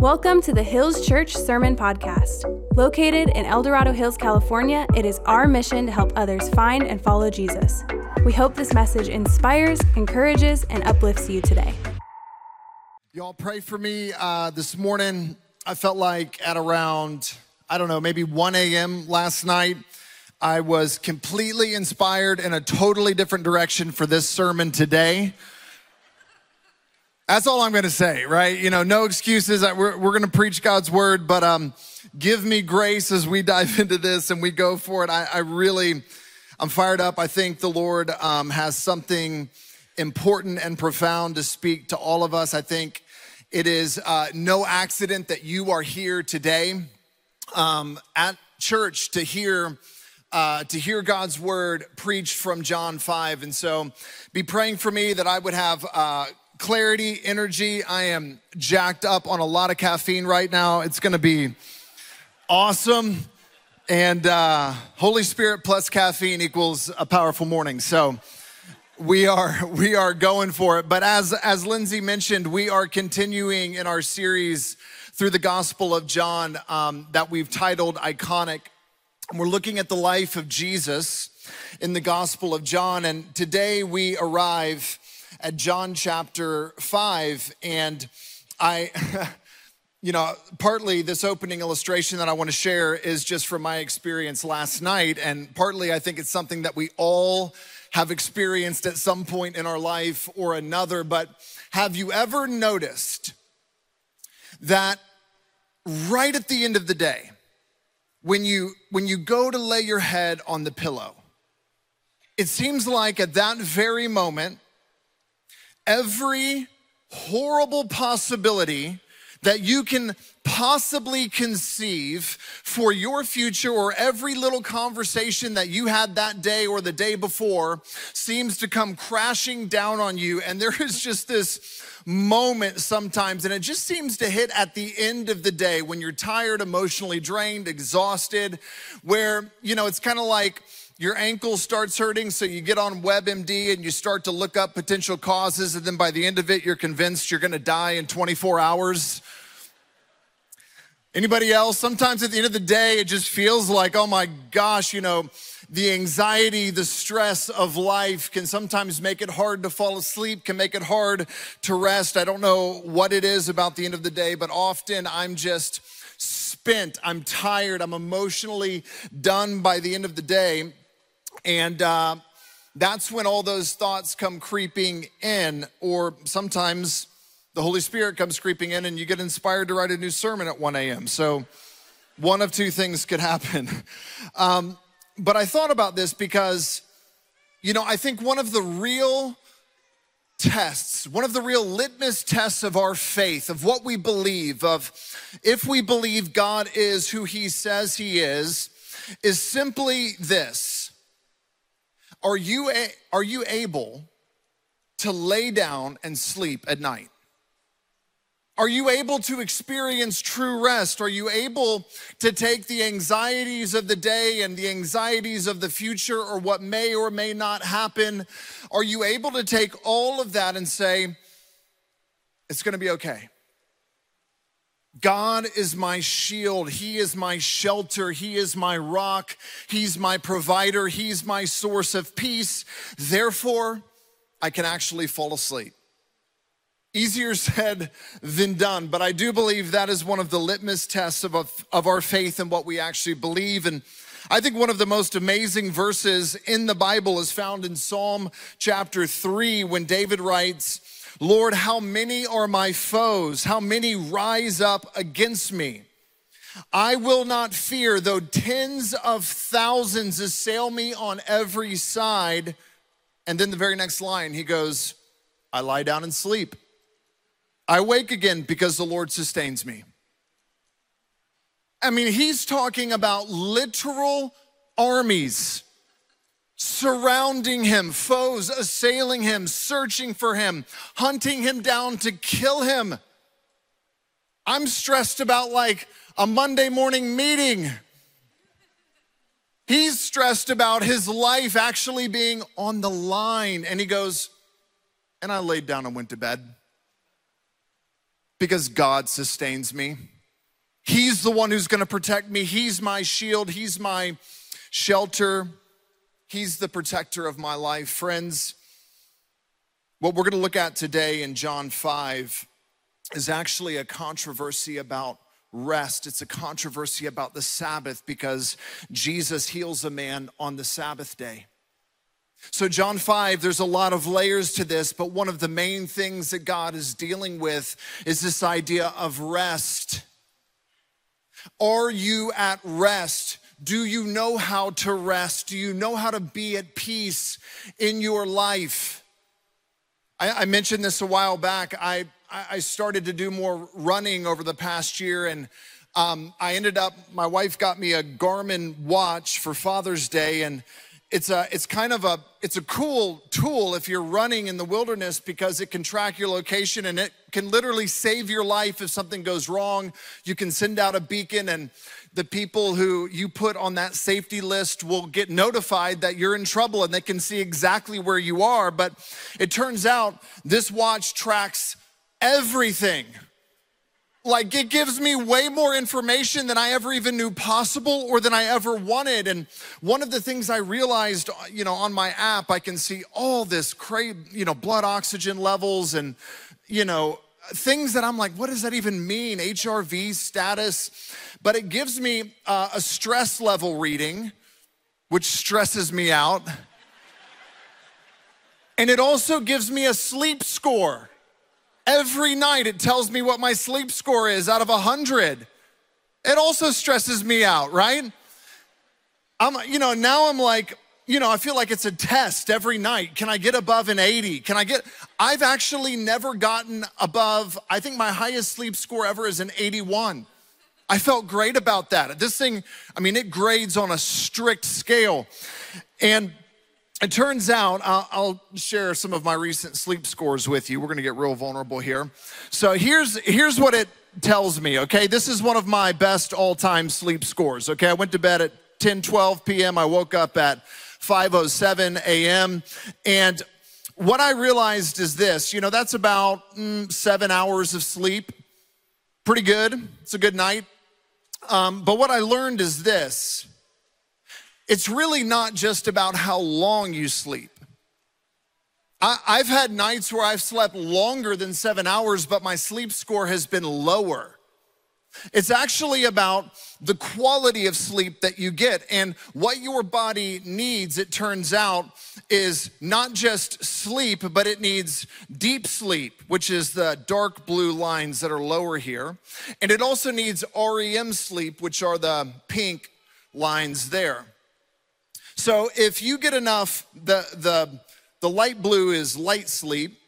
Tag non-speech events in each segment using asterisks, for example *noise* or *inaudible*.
Welcome to the Hills Church Sermon Podcast. Located in El Dorado Hills, California, it is our mission to help others find and follow Jesus. We hope this message inspires, encourages, and uplifts you today. Y'all pray for me uh, this morning. I felt like at around, I don't know, maybe 1 a.m. last night, I was completely inspired in a totally different direction for this sermon today. That's all I'm going to say, right? You know, no excuses. We're, we're going to preach God's word, but um, give me grace as we *laughs* dive into this and we go for it. I, I really, I'm fired up. I think the Lord um, has something important and profound to speak to all of us. I think it is uh, no accident that you are here today um, at church to hear. Uh, to hear God's word preached from John 5. And so be praying for me that I would have uh, clarity, energy. I am jacked up on a lot of caffeine right now. It's gonna be awesome. And uh, Holy Spirit plus caffeine equals a powerful morning. So we are *laughs* we are going for it. But as as Lindsay mentioned, we are continuing in our series through the Gospel of John um, that we've titled "Iconic." And we're looking at the life of Jesus in the Gospel of John. And today we arrive at John chapter 5. And I, *laughs* you know, partly this opening illustration that I want to share is just from my experience last night. And partly I think it's something that we all have experienced at some point in our life or another. But have you ever noticed that right at the end of the day, when you when you go to lay your head on the pillow, it seems like at that very moment every horrible possibility that you can possibly conceive for your future or every little conversation that you had that day or the day before seems to come crashing down on you. And there is just this moment sometimes, and it just seems to hit at the end of the day when you're tired, emotionally drained, exhausted, where, you know, it's kind of like, your ankle starts hurting, so you get on WebMD and you start to look up potential causes, and then by the end of it, you're convinced you're gonna die in 24 hours. Anybody else? Sometimes at the end of the day, it just feels like, oh my gosh, you know, the anxiety, the stress of life can sometimes make it hard to fall asleep, can make it hard to rest. I don't know what it is about the end of the day, but often I'm just spent, I'm tired, I'm emotionally done by the end of the day. And uh, that's when all those thoughts come creeping in, or sometimes the Holy Spirit comes creeping in and you get inspired to write a new sermon at 1 a.m. So, one of two things could happen. *laughs* Um, but I thought about this because, you know, I think one of the real tests, one of the real litmus tests of our faith, of what we believe, of if we believe God is who he says he is, is simply this are you, a, are you able to lay down and sleep at night? Are you able to experience true rest? Are you able to take the anxieties of the day and the anxieties of the future or what may or may not happen? Are you able to take all of that and say, it's gonna be okay? God is my shield. He is my shelter. He is my rock. He's my provider. He's my source of peace. Therefore, I can actually fall asleep. Easier *laughs* said than done, but I do believe that is one of the litmus tests of, of our faith and what we actually believe. And I think one of the most amazing verses in the Bible is found in Psalm chapter 3 when David writes, Lord, how many are my foes? How many rise up against me? I will not fear, though tens of thousands assail me on every side. And then the very next line, he goes, I lie down and sleep. I wake again because the Lord sustains me. I mean, he's talking about literal armies surrounding him, foes assailing him, searching for him, hunting him down to kill him. I'm stressed about like a Monday morning meeting. He's stressed about his life actually being on the line. And he goes, and I laid down and went to bed. Because God sustains me. He's the one who's gonna protect me. He's my shield, He's my shelter, He's the protector of my life. Friends, what we're gonna look at today in John 5 is actually a controversy about rest. It's a controversy about the Sabbath because Jesus heals a man on the Sabbath day. So, John 5, there's a lot of layers to this, but one of the main things that God is dealing with is this idea of rest. Are you at rest? Do you know how to rest? Do you know how to be at peace in your life? I, I mentioned this a while back. I, I started to do more running over the past year, and um, I ended up, my wife got me a Garmin watch for Father's Day, and it's a it's kind of a it's a cool tool if you're running in the wilderness because it can track your location and it can literally save your life if something goes wrong you can send out a beacon and the people who you put on that safety list will get notified that you're in trouble and they can see exactly where you are but it turns out this watch tracks everything like it gives me way more information than I ever even knew possible or than I ever wanted. And one of the things I realized, you know, on my app, I can see all this crazy, you know, blood oxygen levels and, you know, things that I'm like, what does that even mean? HRV status. But it gives me uh, a stress level reading, which stresses me out. And it also gives me a sleep score. Every night it tells me what my sleep score is out of 100. It also stresses me out, right? I'm, you know, now I'm like, you know, I feel like it's a test every night. Can I get above an 80? Can I get, I've actually never gotten above, I think my highest sleep score ever is an 81. I felt great about that. This thing, I mean, it grades on a strict scale. And it turns out, I'll, I'll, share some of my recent sleep scores with you. We're gonna get real vulnerable here. So here's, here's what it tells me, okay? This is one of my best all time sleep scores, okay? I went to bed at 10, 12 p.m., I woke up at 5.07 a.m., and what I realized is this you know, that's about mm, seven hours of sleep. Pretty good, it's a good night. Um, but what I learned is this it's really not just about how long you sleep. I, have had nights where I've slept longer than seven hours, but my sleep score has been lower. It's actually about the quality of sleep that you get. And what your body needs, it turns out, is not just sleep, but it needs deep sleep, which is the dark blue lines that are lower here. And it also needs REM sleep, which are the pink lines there. So if you get enough, the, the, the light blue is light sleep.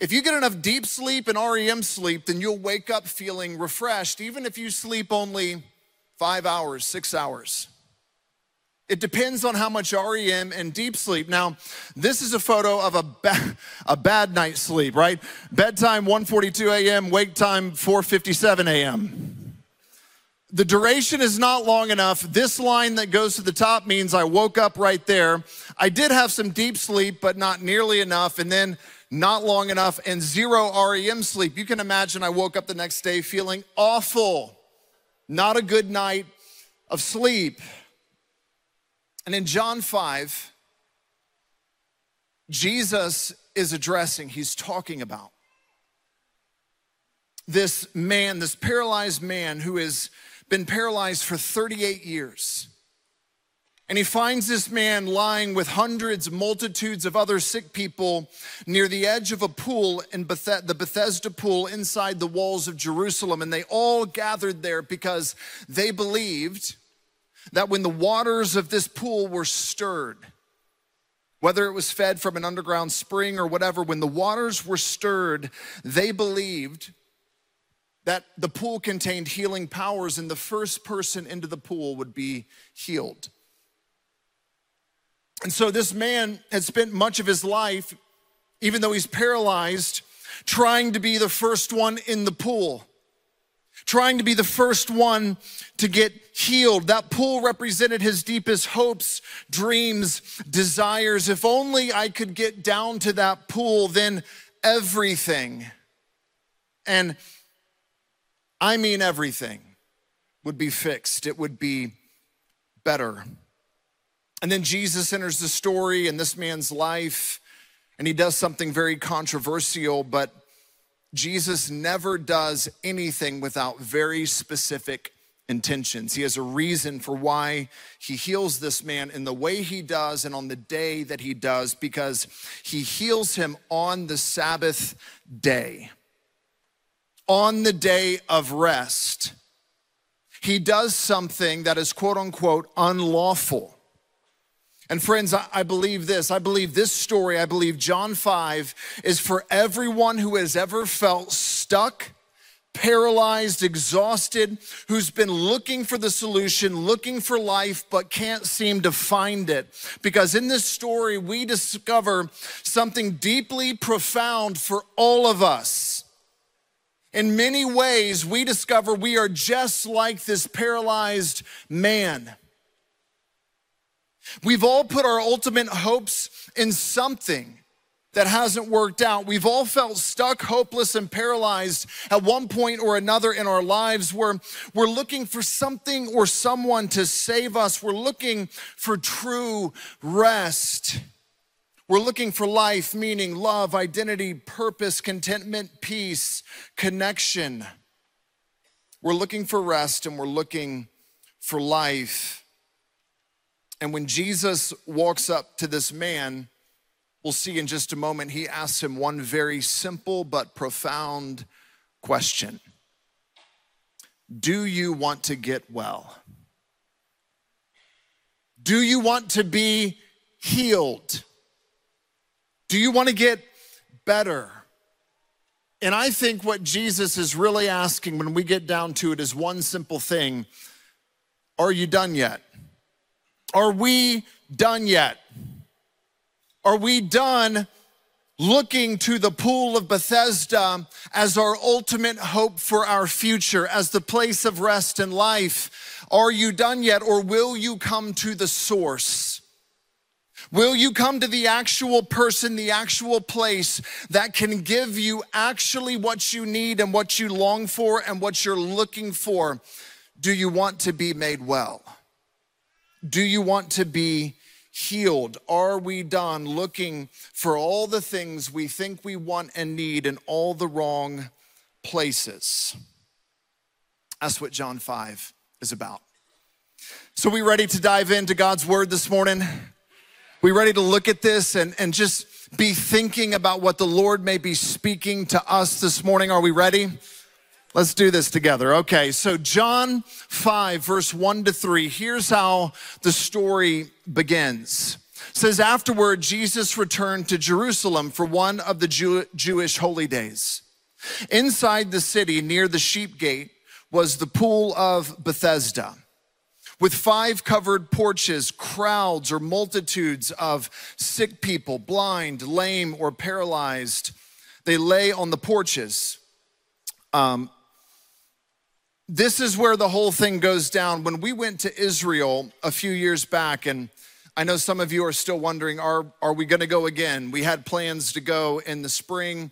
If you get enough deep sleep and REM sleep, then you'll wake up feeling refreshed, even if you sleep only five hours, six hours. It depends on how much REM and deep sleep. Now, this is a photo of a, ba- a bad night's sleep, right? Bedtime 1:42 a.m., wake time 4:57 a.m. The duration is not long enough. This line that goes to the top means I woke up right there. I did have some deep sleep, but not nearly enough. And then not long enough and zero REM sleep. You can imagine I woke up the next day feeling awful. Not a good night of sleep. And in John 5, Jesus is addressing, he's talking about this man, this paralyzed man who has been paralyzed for 38 years. And he finds this man lying with hundreds, multitudes of other sick people near the edge of a pool in Beth- the Bethesda pool inside the walls of Jerusalem. And they all gathered there because they believed that when the waters of this pool were stirred, whether it was fed from an underground spring or whatever, when the waters were stirred, they believed that the pool contained healing powers, and the first person into the pool would be healed. And so this man had spent much of his life, even though he's paralyzed, trying to be the first one in the pool, trying to be the first one to get healed. That pool represented his deepest hopes, dreams, desires. If only I could get down to that pool, then everything. And I mean everything, would be fixed. It would be better. And then Jesus enters the story in this man's life, and he does something very controversial, but Jesus never does anything without very specific intentions. He has a reason for why he heals this man in the way he does and on the day that he does, because he heals him on the Sabbath day, on the day of rest. He does something that is quote unquote unlawful. And friends, I believe this. I believe this story, I believe John 5 is for everyone who has ever felt stuck, paralyzed, exhausted, who's been looking for the solution, looking for life, but can't seem to find it. Because in this story, we discover something deeply profound for all of us. In many ways, we discover we are just like this paralyzed man. We've all put our ultimate hopes in something that hasn't worked out. We've all felt stuck, hopeless, and paralyzed at one point or another in our lives where we're looking for something or someone to save us. We're looking for true rest. We're looking for life, meaning, love, identity, purpose, contentment, peace, connection. We're looking for rest and we're looking for life. And when Jesus walks up to this man, we'll see in just a moment, he asks him one very simple but profound question Do you want to get well? Do you want to be healed? Do you want to get better? And I think what Jesus is really asking when we get down to it is one simple thing Are you done yet? Are we done yet? Are we done looking to the pool of Bethesda as our ultimate hope for our future, as the place of rest and life? Are you done yet, or will you come to the source? Will you come to the actual person, the actual place that can give you actually what you need and what you long for and what you're looking for? Do you want to be made well? Do you want to be healed? Are we done looking for all the things we think we want and need in all the wrong places? That's what John 5 is about. So, we ready to dive into God's word this morning? We ready to look at this and, and just be thinking about what the Lord may be speaking to us this morning? Are we ready? Let's do this together. Okay, so John 5, verse 1 to 3, here's how the story begins. It says, Afterward, Jesus returned to Jerusalem for one of the Jew- Jewish holy days. Inside the city, near the sheep gate, was the pool of Bethesda. With five covered porches, crowds or multitudes of sick people, blind, lame, or paralyzed, they lay on the porches. Um, this is where the whole thing goes down. When we went to Israel a few years back, and I know some of you are still wondering, are, are we gonna go again? We had plans to go in the spring.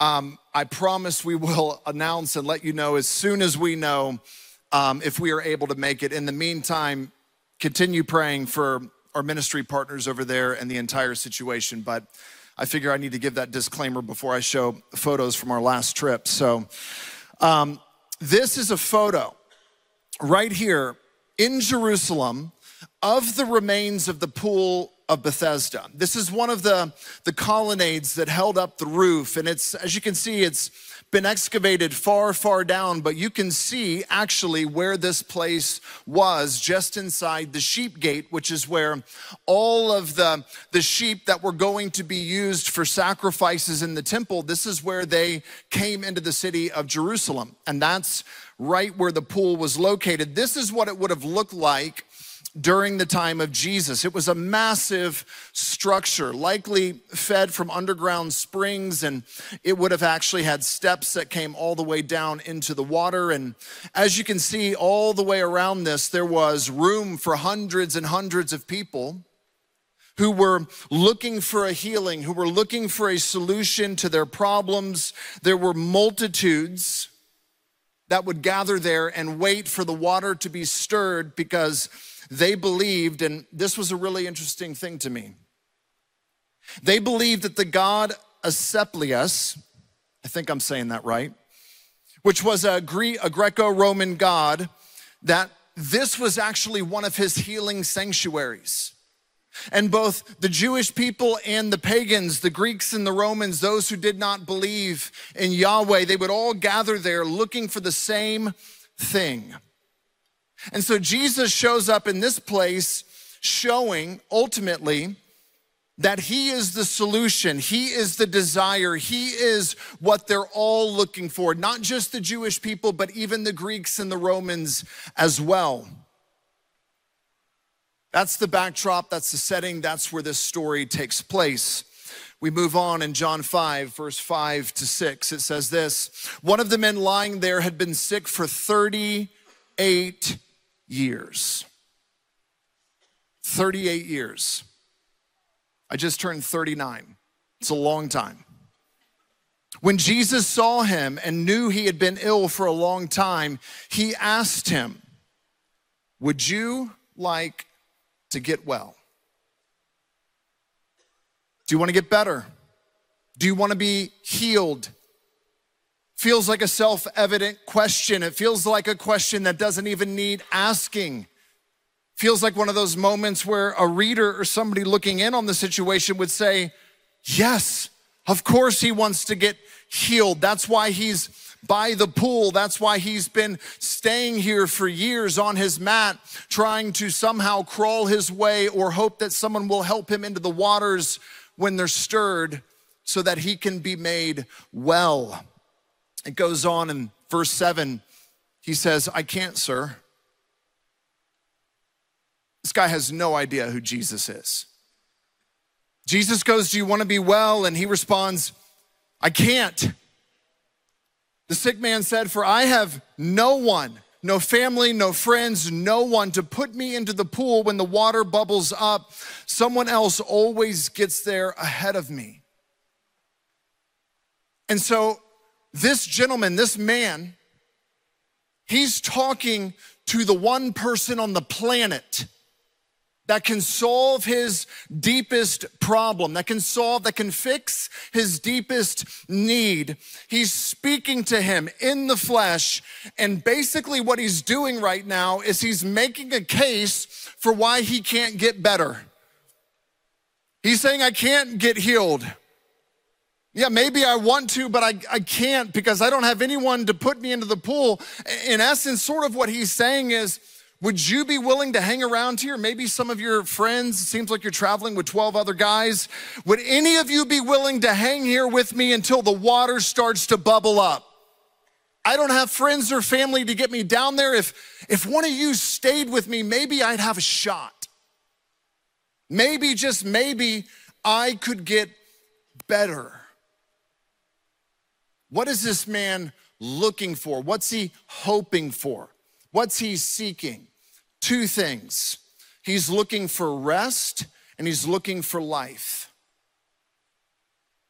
Um, I promise we will *laughs* announce and let you know as soon as we know um, if we are able to make it. In the meantime, continue praying for our ministry partners over there and the entire situation. But I figure I need to give that disclaimer before I show photos from our last trip. So, um, this is a photo right here in Jerusalem of the remains of the pool of Bethesda. This is one of the, the colonnades that held up the roof. And it's, as you can see, it's been excavated far, far down, but you can see actually where this place was just inside the sheep gate, which is where all of the, the sheep that were going to be used for sacrifices in the temple, this is where they came into the city of Jerusalem. And that's right where the pool was located. This is what it would have looked like during the time of Jesus. It was a massive structure, likely fed from underground springs, and it would have actually had steps that came all the way down into the water. And as you can see, all the way around this, there was room for hundreds and hundreds of people who were looking for a healing, who were looking for a solution to their problems. There were multitudes that would gather there and wait for the water to be stirred because they believed, and this was a really interesting thing to me. They believed that the god Asclepius, I think I'm saying that right, which was a, Gre- a Greco Roman god, that this was actually one of his healing sanctuaries. And both the Jewish people and the pagans, the Greeks and the Romans, those who did not believe in Yahweh, they would all gather there looking for the same thing. And so Jesus shows up in this place showing ultimately that he is the solution, he is the desire, he is what they're all looking for, not just the Jewish people, but even the Greeks and the Romans as well. That's the backdrop, that's the setting, that's where this story takes place. We move on in John 5, verse 5 to 6. It says this One of the men lying there had been sick for 38 years. 38 years. I just turned 39. It's a long time. When Jesus saw him and knew he had been ill for a long time, he asked him, Would you like to get well? Do you want to get better? Do you want to be healed? Feels like a self evident question. It feels like a question that doesn't even need asking. Feels like one of those moments where a reader or somebody looking in on the situation would say, Yes, of course he wants to get healed. That's why he's by the pool. That's why he's been staying here for years on his mat, trying to somehow crawl his way or hope that someone will help him into the waters when they're stirred so that he can be made well. It goes on in verse 7. He says, I can't, sir. This guy has no idea who Jesus is. Jesus goes, Do you want to be well? And he responds, I can't. The sick man said, For I have no one, no family, no friends, no one to put me into the pool when the water bubbles up. Someone else always gets there ahead of me. And so, this gentleman, this man, he's talking to the one person on the planet that can solve his deepest problem, that can solve, that can fix his deepest need. He's speaking to him in the flesh. And basically, what he's doing right now is he's making a case for why he can't get better. He's saying, I can't get healed. Yeah, maybe I want to, but I, I can't because I don't have anyone to put me into the pool. In essence, sort of what he's saying is, would you be willing to hang around here? Maybe some of your friends, it seems like you're traveling with 12 other guys. Would any of you be willing to hang here with me until the water starts to bubble up? I don't have friends or family to get me down there. If, if one of you stayed with me, maybe I'd have a shot. Maybe, just maybe, I could get better. What is this man looking for? What's he hoping for? What's he seeking? Two things. He's looking for rest and he's looking for life.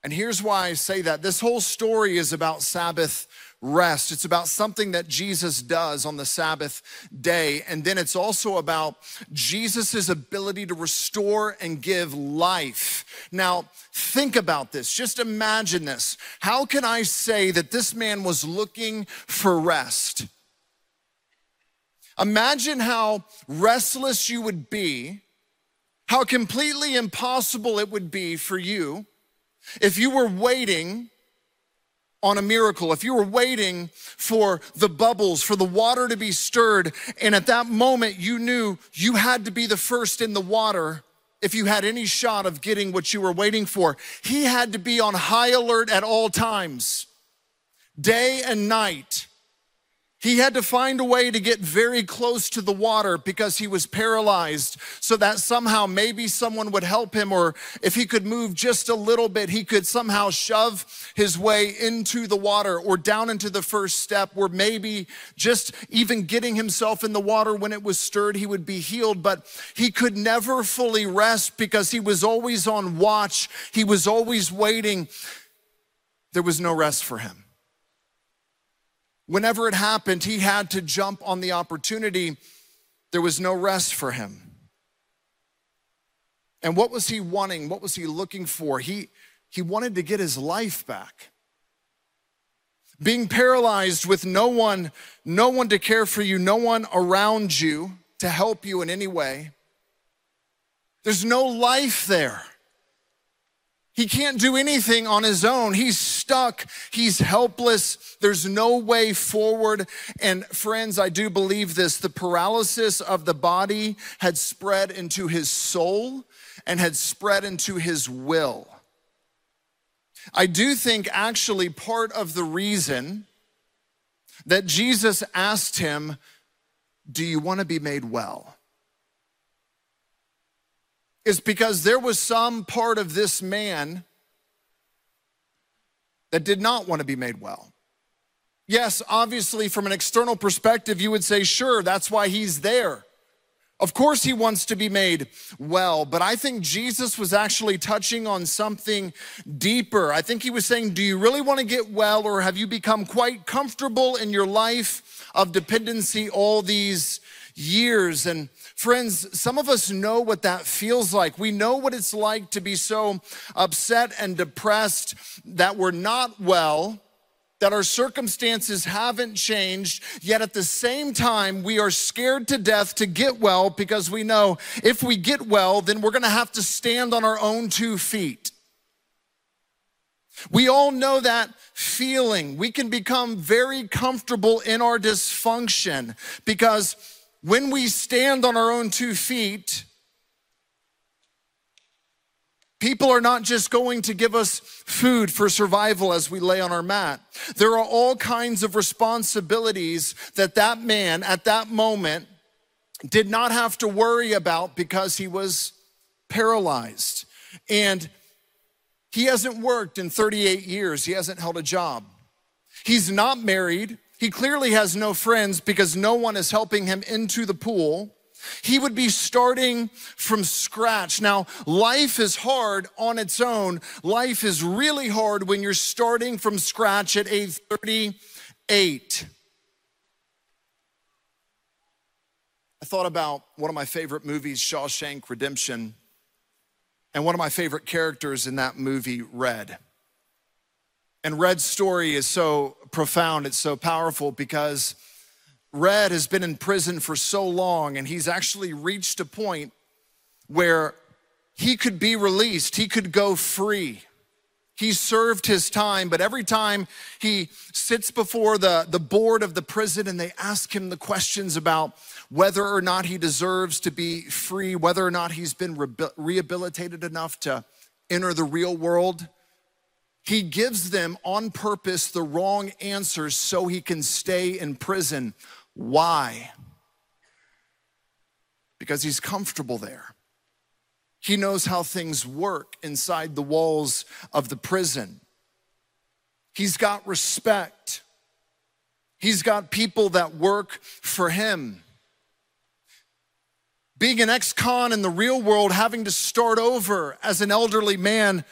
And here's why I say that. This whole story is about Sabbath rest. It's about something that Jesus does on the Sabbath day. And then it's also about Jesus' ability to restore and give life. Now, think about this. Just imagine this. How can I say that this man was looking for rest? Imagine how restless you would be, how completely impossible it would be for you if you were waiting on a miracle, if you were waiting for the bubbles, for the water to be stirred, and at that moment you knew you had to be the first in the water if you had any shot of getting what you were waiting for. He had to be on high alert at all times, day and night. He had to find a way to get very close to the water because he was paralyzed, so that somehow maybe someone would help him, or if he could move just a little bit, he could somehow shove his way into the water or down into the first step, where maybe just even getting himself in the water when it was stirred, he would be healed. But he could never fully rest because he was always on watch, he was always waiting. There was no rest for him. Whenever it happened, he had to jump on the opportunity. There was no rest for him. And what was he wanting? What was he looking for? He, he wanted to get his life back. Being paralyzed with no one, no one to care for you, no one around you to help you in any way. There's no life there. He can't do anything on his own. He's stuck. He's helpless. There's no way forward. And friends, I do believe this. The paralysis of the body had spread into his soul and had spread into his will. I do think actually part of the reason that Jesus asked him, Do you want to be made well? Is because there was some part of this man that did not want to be made well. Yes, obviously, from an external perspective, you would say, sure, that's why he's there. Of course, he wants to be made well, but I think Jesus was actually touching on something deeper. I think he was saying, Do you really want to get well, or have you become quite comfortable in your life of dependency all these years? And friends, some of us know what that feels like. We know what it's like to be so upset and depressed that we're not well that our circumstances haven't changed, yet at the same time, we are scared to death to get well because we know if we get well, then we're gonna have to stand on our own two feet. We all know that feeling. We can become very comfortable in our dysfunction because when we stand on our own two feet, People are not just going to give us food for survival as we lay on our mat. There are all kinds of responsibilities that that man at that moment did not have to worry about because he was paralyzed. And he hasn't worked in 38 years, he hasn't held a job. He's not married. He clearly has no friends because no one is helping him into the pool. He would be starting from scratch. Now, life is hard on its own. Life is really hard when you're starting from scratch at age 38. I thought about one of my favorite movies, Shawshank Redemption, and one of my favorite characters in that movie, Red. And Red's story is so profound, it's so powerful because Red has been in prison for so long, and he's actually reached a point where he could be released, he could go free. He served his time, but every time he sits before the, the board of the prison and they ask him the questions about whether or not he deserves to be free, whether or not he's been rehabilitated enough to enter the real world, he gives them on purpose the wrong answers so he can stay in prison why? Because he's comfortable there. He knows how things work inside the walls of the prison. He's got respect. He's got people that work for him. Being an ex con in the real world, having to start over as an elderly man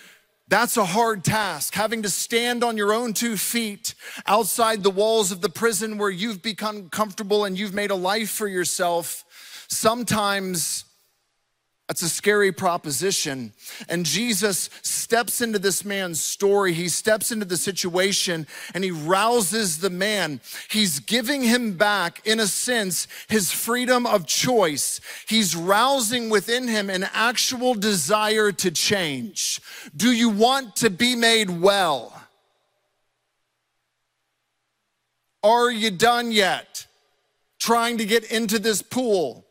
that's a hard task, having to stand on your own two feet outside the walls of the prison where you've become comfortable and you've made a life for yourself. Sometimes that's a scary proposition. And Jesus steps into this man's story. He steps into the situation and he rouses the man. He's giving him back, in a sense, his freedom of choice. He's rousing within him an actual desire to change. Do you want to be made well? Are you done yet? Trying to get into this pool?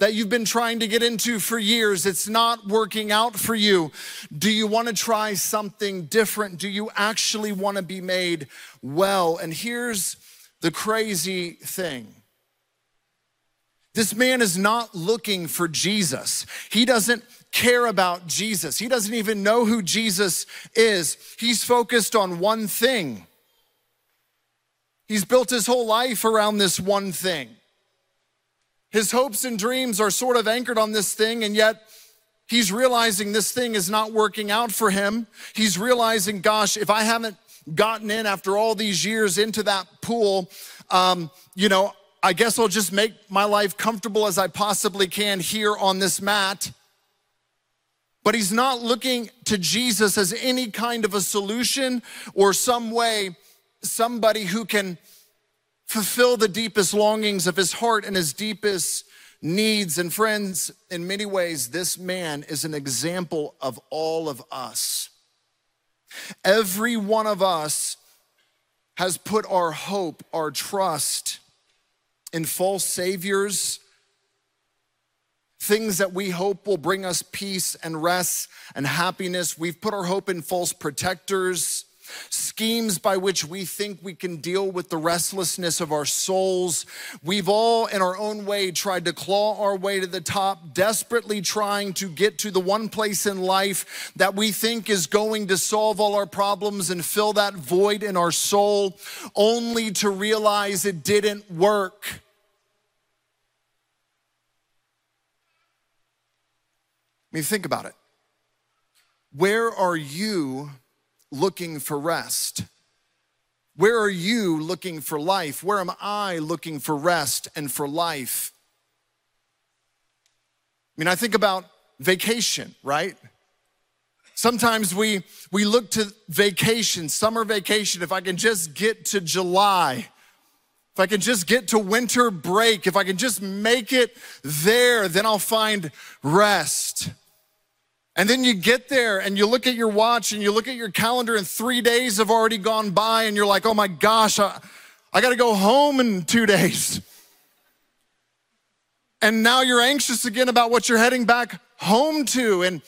That you've been trying to get into for years. It's not working out for you. Do you want to try something different? Do you actually want to be made well? And here's the crazy thing. This man is not looking for Jesus. He doesn't care about Jesus. He doesn't even know who Jesus is. He's focused on one thing. He's built his whole life around this one thing. His hopes and dreams are sort of anchored on this thing, and yet he's realizing this thing is not working out for him. He's realizing, gosh, if I haven't gotten in after all these years into that pool. Um, you know, I guess I'll just make my life comfortable as I possibly can here on this mat. But he's not looking to Jesus as any kind of a solution or some way, somebody who can fulfill the deepest longings of his heart and his deepest needs. And friends, in many ways, this man is an example of all of us. Every one of us has put our hope, our trust in false saviors, things that we hope will bring us peace and rest and happiness. We've put our hope in false protectors schemes by which we think we can deal with the restlessness of our souls. We've all, in our own way, tried to claw our way to the top, desperately trying to get to the one place in life that we think is going to solve all our problems and fill that void in our soul, only to realize it didn't work. I mean, think about it. Where are you looking for rest? Where are you looking for life? Where am I looking for rest and for life? I mean, I think about vacation, right? Sometimes we, we look to vacation, summer vacation, if I can just get to July, if I can just get to winter break, if I can just make it there, then I'll find rest. And then you get there and you look at your watch and you look at your calendar, and three days have already gone by, and you're like, oh my gosh, I, I got to go home in two days. And now you're anxious again about what you're heading back home to. And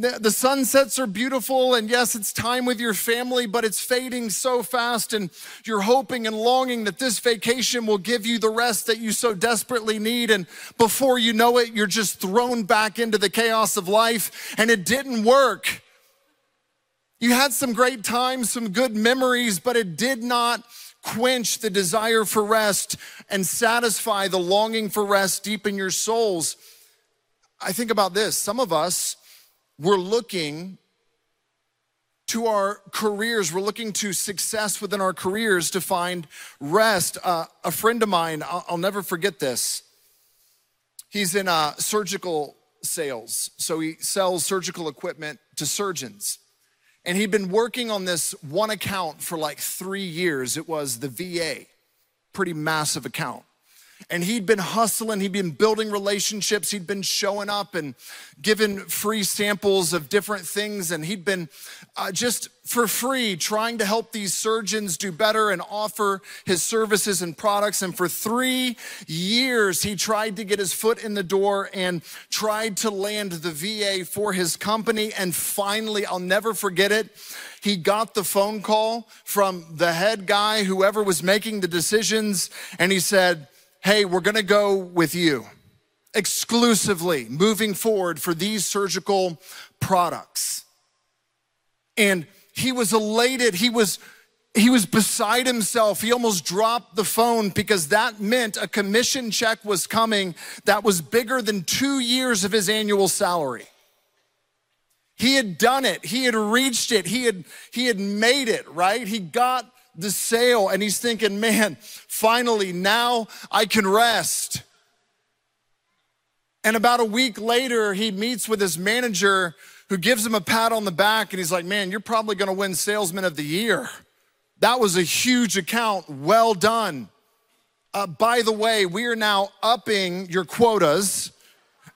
the sunsets are beautiful, and yes, it's time with your family, but it's fading so fast. And you're hoping and longing that this vacation will give you the rest that you so desperately need. And before you know it, you're just thrown back into the chaos of life, and it didn't work. You had some great times, some good memories, but it did not quench the desire for rest and satisfy the longing for rest deep in your souls. I think about this some of us, we're looking to our careers. We're looking to success within our careers to find rest. Uh, a friend of mine, I'll, I'll, never forget this. He's in uh, surgical sales, so he sells surgical equipment to surgeons. And he'd been working on this one account for like three years. It was the VA, pretty massive account. And he'd been hustling, he'd been building relationships, he'd been showing up and giving free samples of different things. And he'd been uh, just for free trying to help these surgeons do better and offer his services and products. And for three years, he tried to get his foot in the door and tried to land the VA for his company. And finally, I'll never forget it. He got the phone call from the head guy, whoever was making the decisions, and he said, hey, we're gonna go with you exclusively moving forward for these surgical products. And he was elated. He was he was beside himself. He almost dropped the phone because that meant a commission check was coming that was bigger than 2 years of his annual salary. He had done it. He had reached it. He had he had made it, right? He got the sale and he's thinking, man, finally, now I can rest. And about a week later, he meets with his manager who gives him a pat on the back and he's like, man, you're probably gonna win Salesman of the Year. That was a huge account. Well done. Uh, by the way, we are now upping your quotas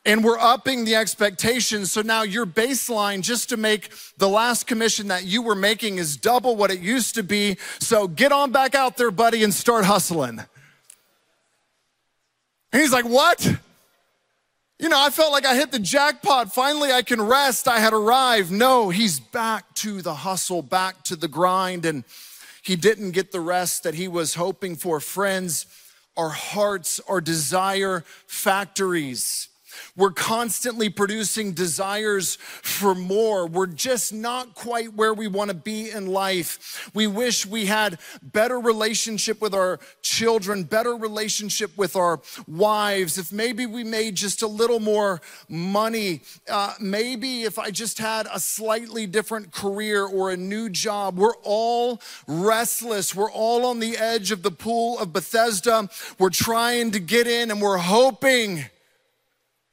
and we're upping the expectations. So now your baseline just to make the last commission that you were making is double what it used to be. So get on back out there, buddy, and start hustling. And he's like, What? You know, I felt like I hit the jackpot. Finally, I can rest. I had arrived. No, he's back to the hustle, back to the grind, and he didn't get the rest that he was hoping for. Friends, our hearts, our desire factories We're constantly producing desires for more. We're just not quite where we want to be in life. We wish we had better relationship with our children, better relationship with our wives. If maybe we made just a little more money, uh, maybe if I just had a slightly different career or a new job. We're all restless. We're all on the edge of the pool of Bethesda. We're trying to get in and we're hoping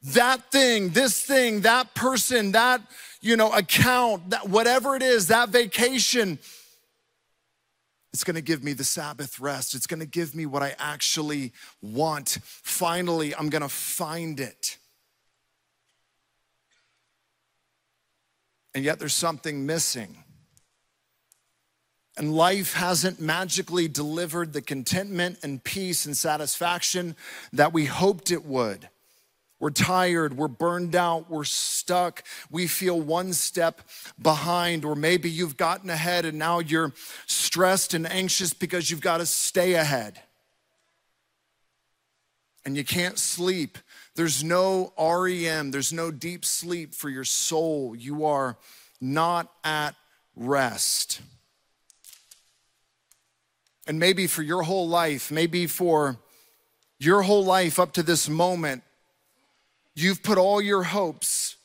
that thing, this thing, that person, that, you know, account, that whatever it is, that vacation, it's gonna give me the Sabbath rest. It's gonna give me what I actually want. Finally, I'm gonna find it. And yet there's something missing. And life hasn't magically delivered the contentment and peace and satisfaction that we hoped it would. We're tired, we're burned out, we're stuck, we feel one step behind, or maybe you've gotten ahead and now you're stressed and anxious because you've got to stay ahead. And you can't sleep. There's no REM, there's no deep sleep for your soul. You are not at rest. And maybe for your whole life, maybe for your whole life up to this moment, You've put all your hopes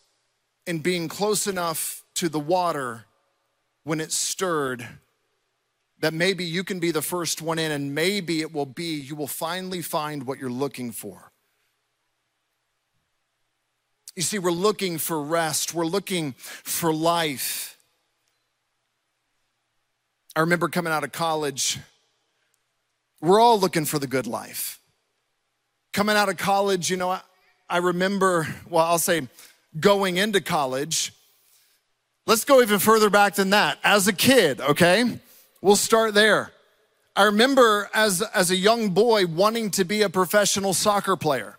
in being close enough to the water when it's stirred that maybe you can be the first one in, and maybe it will be, you will finally find what you're looking for. You see, we're looking for rest, we're looking for life. I remember coming out of college, we're all looking for the good life. Coming out of college, you know, I remember, well, I'll say going into college. Let's go even further back than that. As a kid, okay? We'll start there. I remember as, as a young boy wanting to be a professional soccer player.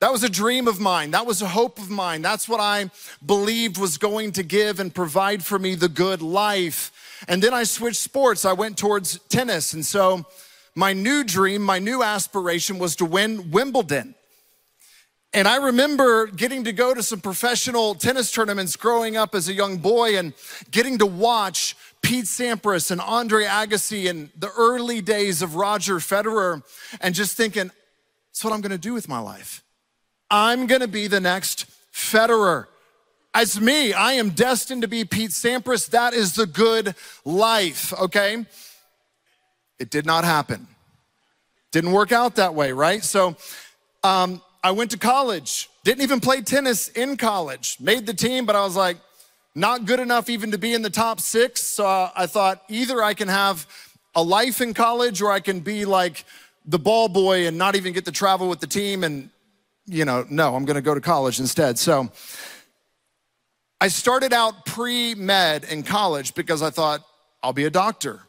That was a dream of mine. That was a hope of mine. That's what I believed was going to give and provide for me the good life. And then I switched sports. I went towards tennis. And so my new dream, my new aspiration was to win Wimbledon. And I remember getting to go to some professional tennis tournaments growing up as a young boy and getting to watch Pete Sampras and Andre Agassi in the early days of Roger Federer and just thinking, that's what I'm gonna do with my life. I'm gonna be the next Federer. As me, I am destined to be Pete Sampras. That is the good life, okay? It did not happen. Didn't work out that way, right? So, um, I went to college, didn't even play tennis in college, made the team, but I was like, not good enough even to be in the top six. So I thought either I can have a life in college or I can be like the ball boy and not even get to travel with the team. And, you know, no, I'm gonna go to college instead. So I started out pre med in college because I thought I'll be a doctor.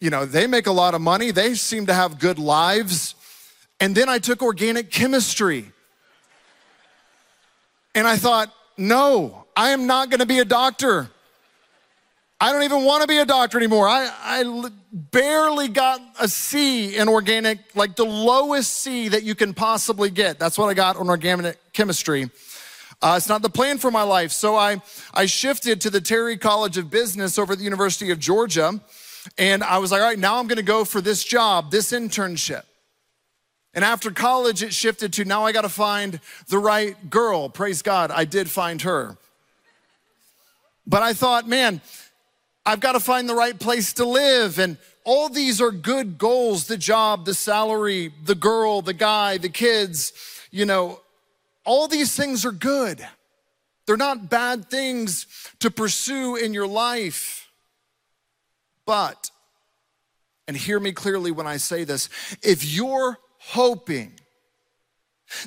You know, they make a lot of money, they seem to have good lives. And then I took organic chemistry. And I thought, no, I am not gonna be a doctor. I don't even wanna be a doctor anymore. I, I barely got a C in organic, like the lowest C that you can possibly get. That's what I got on organic chemistry. Uh, it's not the plan for my life. So I, I shifted to the Terry College of Business over at the University of Georgia. And I was like, all right, now I'm gonna go for this job, this internship. And after college, it shifted to now I got to find the right girl. Praise God, I did find her. But I thought, man, I've got to find the right place to live. And all these are good goals the job, the salary, the girl, the guy, the kids. You know, all these things are good. They're not bad things to pursue in your life. But, and hear me clearly when I say this, if you're hoping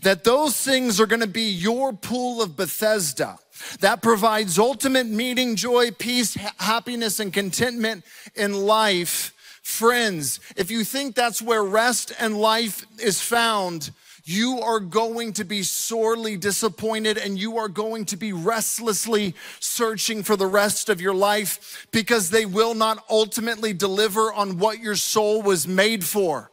that those things are going to be your pool of Bethesda that provides ultimate meaning, joy, peace, happiness, and contentment in life. Friends, if you think that's where rest and life is found, you are going to be sorely disappointed and you are going to be restlessly searching for the rest of your life because they will not ultimately deliver on what your soul was made for.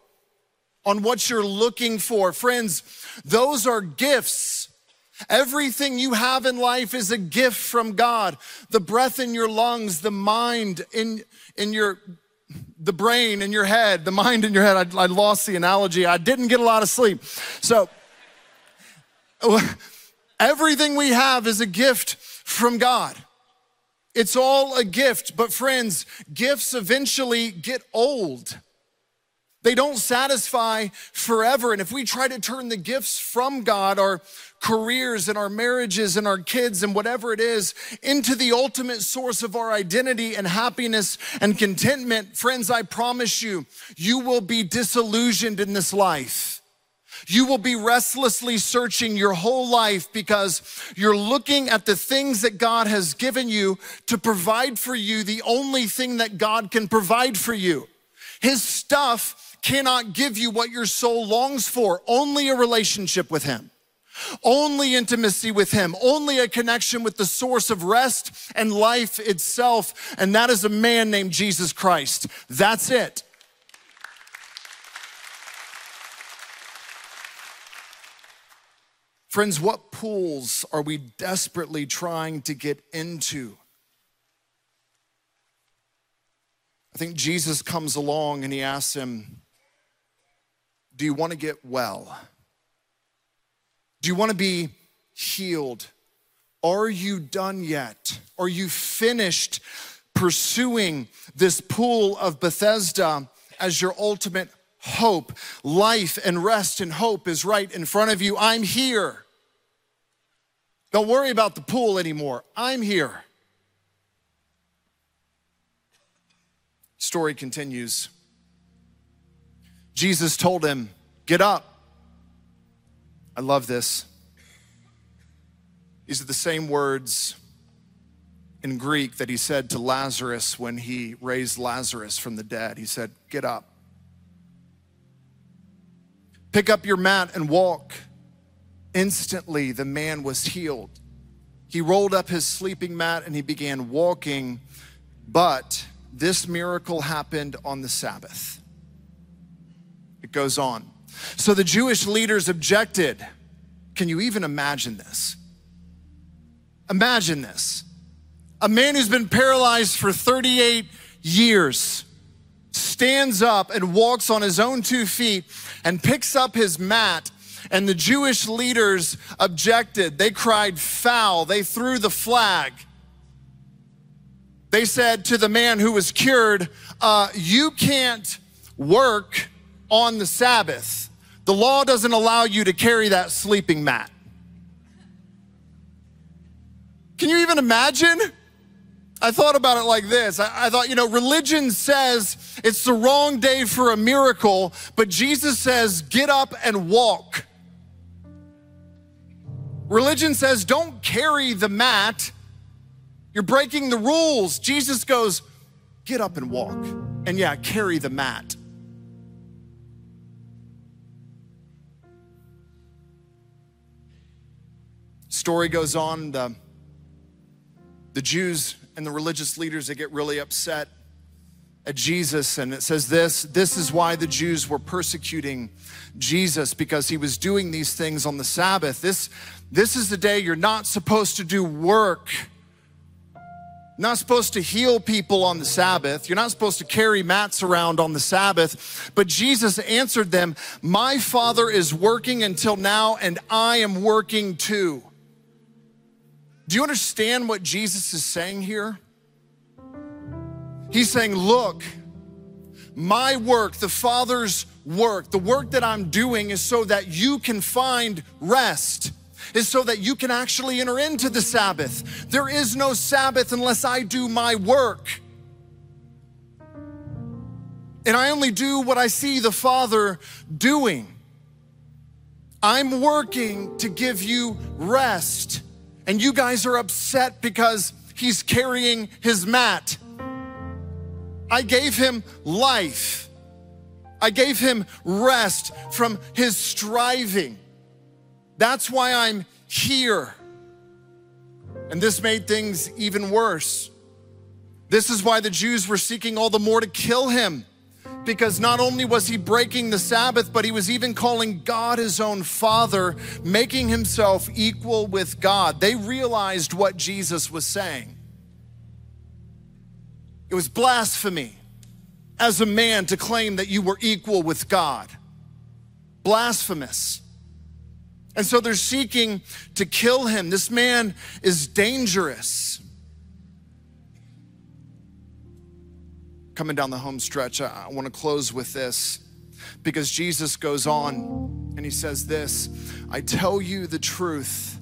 On what you're looking for. Friends, those are gifts. Everything you have in life is a gift from God. The breath in your lungs, the mind in, in your the brain in your head, the mind in your head. I, I lost the analogy. I didn't get a lot of sleep. So *laughs* everything we have is a gift from God. It's all a gift, but friends, gifts eventually get old. They don't satisfy forever. And if we try to turn the gifts from God, our careers and our marriages and our kids and whatever it is, into the ultimate source of our identity and happiness and contentment, friends, I promise you, you will be disillusioned in this life. You will be restlessly searching your whole life because you're looking at the things that God has given you to provide for you the only thing that God can provide for you. His stuff cannot give you what your soul longs for, only a relationship with Him. Only intimacy with Him, only a connection with the source of rest and life itself, and that is a man named Jesus Christ. That's it. Friends, what pools are we desperately trying to get into? I think Jesus comes along and he asks him, do you want to get well? Do you want to be healed? Are you done yet? Are you finished pursuing this pool of Bethesda as your ultimate hope? Life and rest and hope is right in front of you. I'm here. Don't worry about the pool anymore. I'm here. Story continues. Jesus told him, Get up. I love this. These are the same words in Greek that he said to Lazarus when he raised Lazarus from the dead. He said, Get up. Pick up your mat and walk. Instantly, the man was healed. He rolled up his sleeping mat and he began walking, but this miracle happened on the Sabbath. It goes on. So the Jewish leaders objected. Can you even imagine this? Imagine this. A man who's been paralyzed for 38 years stands up and walks on his own two feet and picks up his mat. And the Jewish leaders objected. They cried foul. They threw the flag. They said to the man who was cured, uh, You can't work on the Sabbath. The law doesn't allow you to carry that sleeping mat. Can you even imagine? I thought about it like this. I, I, thought, you know, religion says it's the wrong day for a miracle, but Jesus says, get up and walk. Religion says, don't carry the mat. You're breaking the rules. Jesus goes, get up and walk. And yeah, carry the mat. Story goes on. The, the Jews and the religious leaders, they get really upset at Jesus. And it says this this is why the Jews were persecuting Jesus because he was doing these things on the Sabbath. This, this is the day you're not supposed to do work. Not supposed to heal people on the Sabbath. You're not supposed to carry mats around on the Sabbath. But Jesus answered them, My Father is working until now, and I am working too. Do you understand what Jesus is saying here? He's saying, Look, my work, the Father's work, the work that I'm doing is so that you can find rest, is so that you can actually enter into the Sabbath. There is no Sabbath unless I do my work. And I only do what I see the Father doing. I'm working to give you rest and you guys are upset because he's carrying his mat. I gave him life. I gave him rest from his striving. That's why I'm here. And this made things even worse. This is why the Jews were seeking all the more to kill him because not only was he breaking the Sabbath, but he was even calling God his own father, making himself equal with God. They realized what Jesus was saying. It was blasphemy as a man to claim that you were equal with God. Blasphemous. And so they're seeking to kill him. This man is dangerous. Coming down the home stretch, I, I want to close with this because Jesus goes on and he says this I tell you the truth.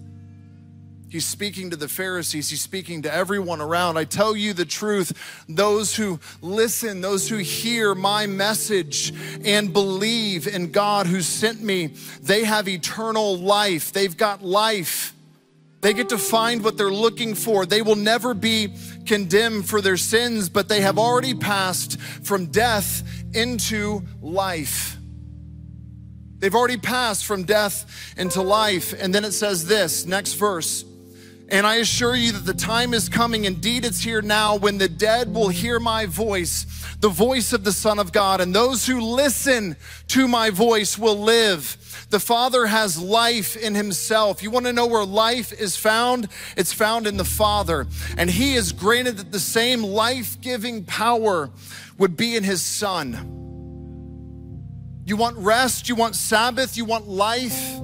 He's speaking to the Pharisees. He's speaking to everyone around. I tell you the truth. Those who listen, those who hear my message and believe in God who sent me, they have eternal life. They've got life. They get to find what they're looking for. They will never be condemned for their sins, but they have already passed from death into life. They've already passed from death into life. And then it says this next verse. And I assure you that the time is coming, indeed, it's here now, when the dead will hear my voice, the voice of the Son of God, and those who listen to my voice will live. The Father has life in Himself. You want to know where life is found? It's found in the Father. And He is granted that the same life giving power would be in His Son. You want rest? You want Sabbath? You want life?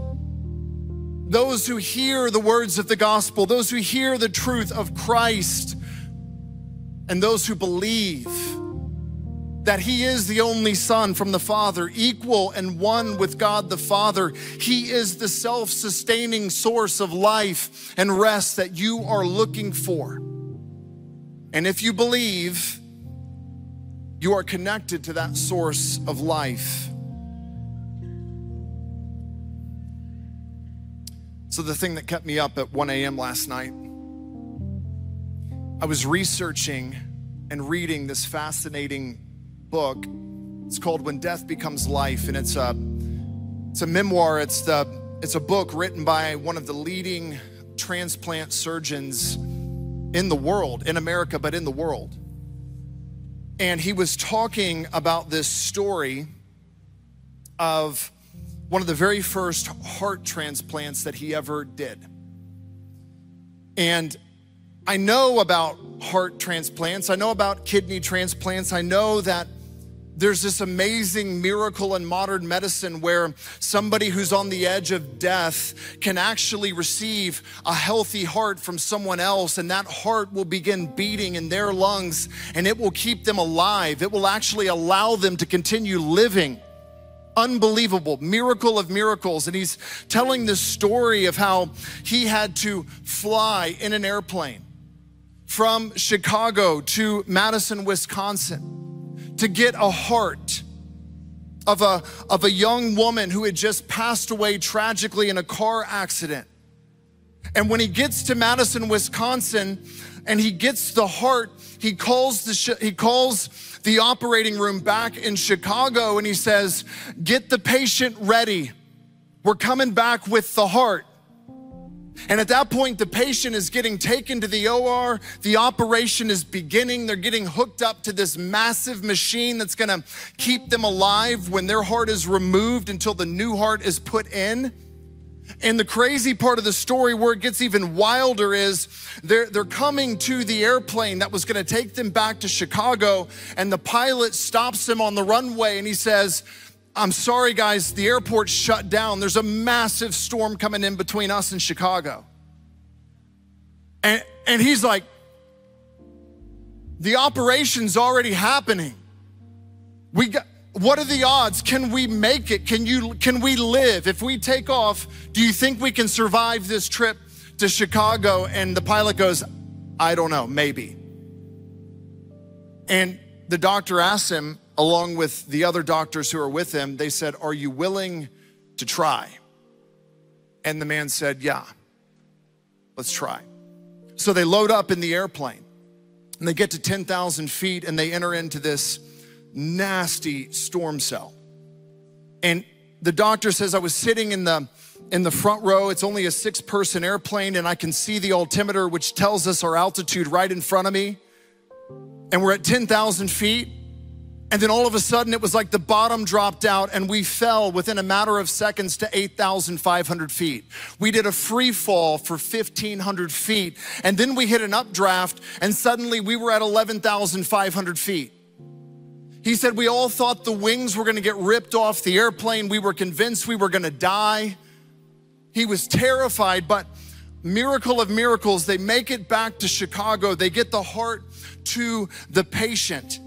Those who hear the words of the gospel, those who hear the truth of Christ, and those who believe that he is the only son from the Father, equal and one with God the Father. He is the self sustaining source of life and rest that you are looking for. And if you believe, you are connected to that source of life. So, the thing that kept me up at 1 a.m. last night, I was researching and reading this fascinating book. It's called When Death Becomes Life, and it's a it's a memoir. It's the it's a book written by one of the leading transplant surgeons in the world, in America, but in the world. And he was talking about this story of one of the very first heart transplants that he ever did. And I know about heart transplants, I know about kidney transplants, I know that there's this amazing miracle in modern medicine where somebody who's on the edge of death can actually receive a healthy heart from someone else, and that heart will begin beating in their lungs and it will keep them alive. It will actually allow them to continue living unbelievable miracle of miracles and he's telling this story of how he had to fly in an airplane from Chicago to Madison, Wisconsin to get a heart of a, of a young woman who had just passed away tragically in a car accident. And when he gets to Madison, Wisconsin, and he gets the heart, he calls the he calls the operating room back in Chicago and he says, "Get the patient ready. We're coming back with the heart." And at that point, the patient is getting taken to the OR. The operation is beginning. They're getting hooked up to this massive machine that's gonna keep them alive when their heart is removed until the new heart is put in. And the crazy part of the story where it gets even wilder is they're, they're coming to the airplane that was gonna take them back to Chicago, and the pilot stops them on the runway and he says, I'm sorry, guys, the airport's shut down. There's a massive storm coming in between us and Chicago. And, and he's like, the operation's already happening. We got, what are the odds? Can we make it? Can you can we live? If we take off, do you think we can survive this trip to Chicago? And the pilot goes, I don't know, maybe. And the doctor asked him, along with the other doctors who are with him, they said, Are you willing to try? And the man said, Yeah, let's try. So they load up in the airplane and they get to 10,000 feet and they enter into this nasty storm cell. And the doctor says, I was sitting in the in the front row. It's only a six person airplane, and I can see the altimeter, which tells us our altitude right in front of me. And we're at 10,000 feet. And then all of a sudden, it was like the bottom dropped out, and we fell within a matter of seconds to 8,500 feet. We did a free fall for 1,500 feet, and then we hit an updraft, and suddenly we were at 11,500 feet. He said, We all thought the wings were gonna get ripped off the airplane. We were convinced we were gonna die. He was terrified, but miracle of miracles, they make it back to Chicago. They get the heart to the patient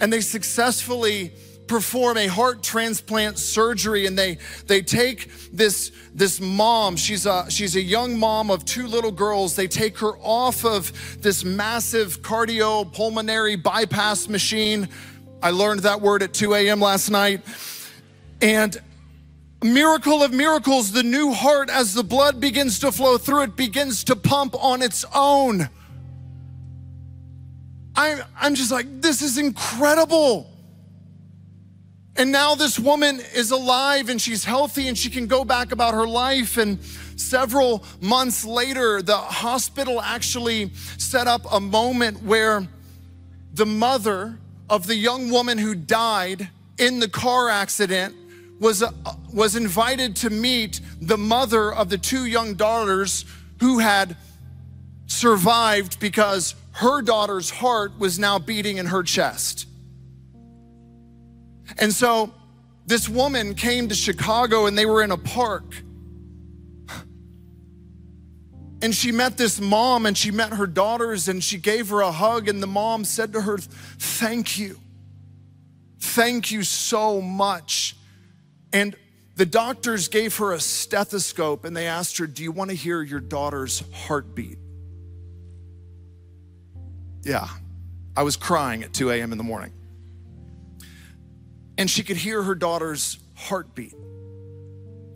and they successfully perform a heart transplant surgery and they they take this this mom she's a she's a young mom of two little girls they take her off of this massive cardiopulmonary bypass machine i learned that word at 2 a.m last night and miracle of miracles the new heart as the blood begins to flow through it begins to pump on its own I'm, I'm just like, this is incredible. And now this woman is alive and she's healthy and she can go back about her life. And several months later, the hospital actually set up a moment where the mother of the young woman who died in the car accident was, uh, was invited to meet the mother of the two young daughters who had survived because her daughter's heart was now beating in her chest. And so this woman came to Chicago and they were in a park. And she met this mom and she met her daughters and she gave her a hug. And the mom said to her, Thank you. Thank you so much. And the doctors gave her a stethoscope and they asked her, Do you want to hear your daughter's heartbeat? Yeah, I was crying at 2 a.m. in the morning. And she could hear her daughter's heartbeat.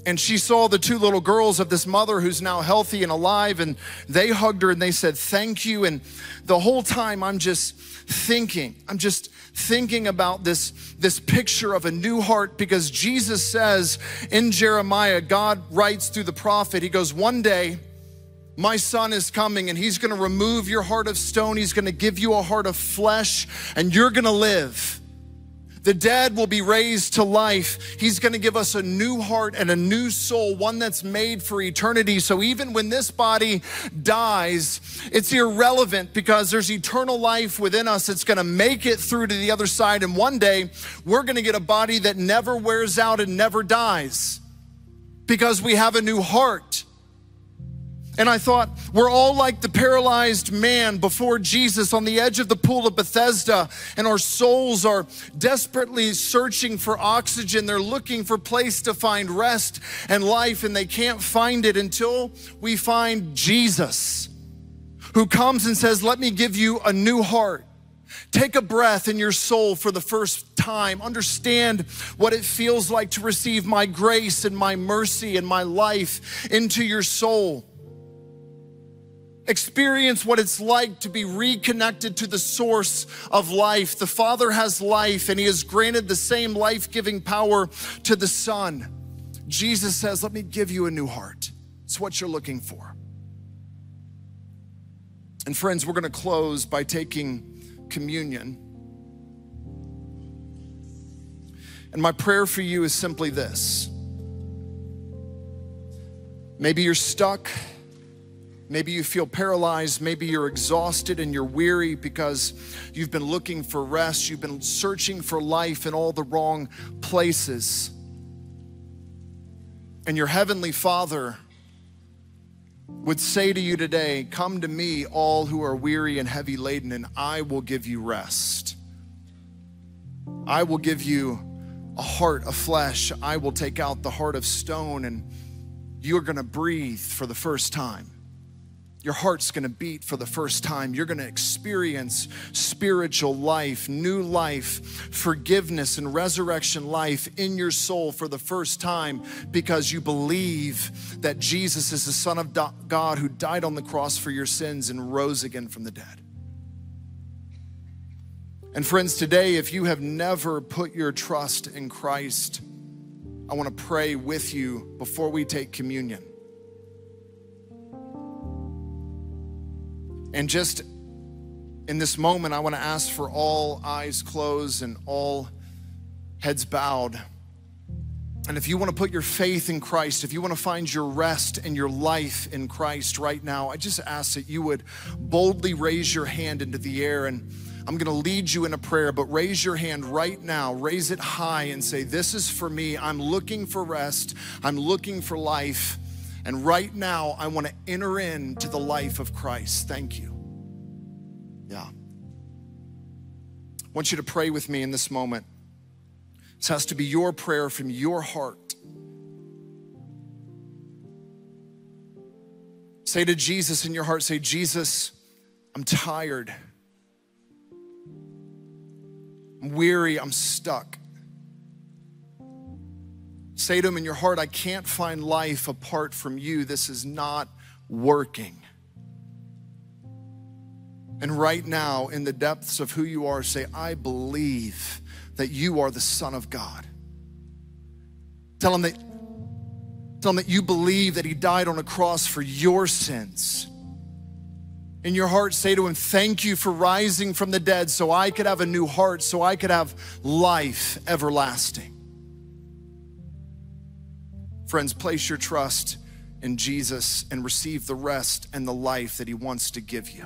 And she saw the two little girls of this mother who's now healthy and alive, and they hugged her and they said, Thank you. And the whole time I'm just thinking, I'm just thinking about this, this picture of a new heart because Jesus says in Jeremiah, God writes through the prophet, He goes, One day, my son is coming and he's to remove your heart of stone. He's to give you a heart of flesh and you're to live. The dead will be raised to life. He's going to give us a new heart and a new soul, one that's made for eternity. So even when this body dies, it's irrelevant because there's eternal life within us. It's going to make it through to the other side. And one day we're going to get a body that never wears out and never dies because we have a new heart. And I thought, we're all like the paralyzed man before Jesus on the edge of the pool of Bethesda, and our souls are desperately searching for oxygen. They're looking for place to find rest and life, and they can't find it until we find Jesus, who comes and says, Let me give you a new heart. Take a breath in your soul for the first time. Understand what it feels like to receive my grace and my mercy and my life into your soul. Experience what it's like to be reconnected to the source of life. The Father has life, and He has granted the same life giving power to the Son. Jesus says, Let me give you a new heart. It's what you're looking for. And friends, we're going to close by taking communion. And my prayer for you is simply this. Maybe you're stuck Maybe you feel paralyzed. Maybe you're exhausted and you're weary because you've been looking for rest. You've been searching for life in all the wrong places. And your heavenly Father would say to you today, Come to me, all who are weary and heavy laden, and I will give you rest. I will give you a heart of flesh. I will take out the heart of stone, and you're gonna breathe for the first time. Your heart's gonna beat for the first time. You're gonna experience spiritual life, new life, forgiveness, and resurrection life in your soul for the first time because you believe that Jesus is the Son of God who died on the cross for your sins and rose again from the dead. And friends, today, if you have never put your trust in Christ, I wanna pray with you before we take communion. And just in this moment, I want to ask for all eyes closed and all heads bowed. And if you want to put your faith in Christ, if you want to find your rest and your life in Christ right now, I just ask that you would boldly raise your hand into the air. And I'm going to lead you in a prayer, but raise your hand right now, raise it high, and say, This is for me. I'm looking for rest, I'm looking for life. And right now, I want to enter into the life of Christ. Thank you. Yeah. I want you to pray with me in this moment. This has to be your prayer from your heart. Say to Jesus in your heart, say, Jesus, I'm tired. I'm weary. I'm stuck. Say to him in your heart, I can't find life apart from you. This is not working. And right now, in the depths of who you are, say, I believe that you are the Son of God. Tell him that, tell him that you believe that he died on a cross for your sins. In your heart, say to him, Thank you for rising from the dead so I could have a new heart, so I could have life everlasting. Friends, place your trust in Jesus and receive the rest and the life that he wants to give you.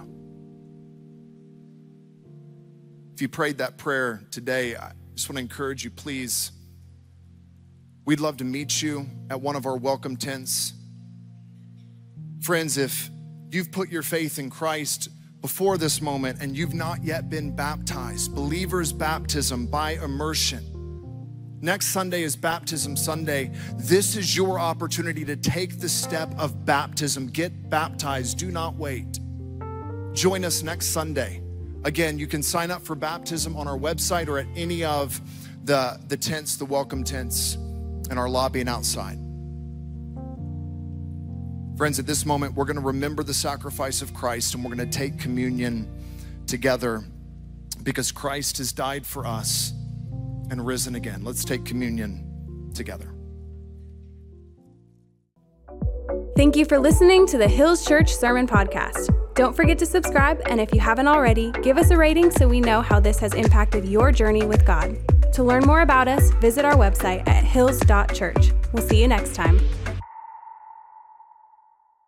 If you prayed that prayer today, I just want to encourage you, please. We'd love to meet you at one of our welcome tents. Friends, if you've put your faith in Christ before this moment and you've not yet been baptized, believer's baptism by immersion. Next Sunday is Baptism Sunday. This is your opportunity to take the step of baptism. Get baptized. Do not wait. Join us next Sunday. Again, you can sign up for baptism on our website or at any of the, the tents, the welcome tents in our lobby and outside. Friends, at this moment, we're going to remember the sacrifice of Christ and we're going to take communion together because Christ has died for us and risen again. Let's take communion together. Thank you for listening to the Hills Church Sermon Podcast. Don't forget to subscribe, and if you haven't already, give us a rating so we know how this has impacted your journey with God. To learn more about us, visit our website at hills.church. We'll see you next time.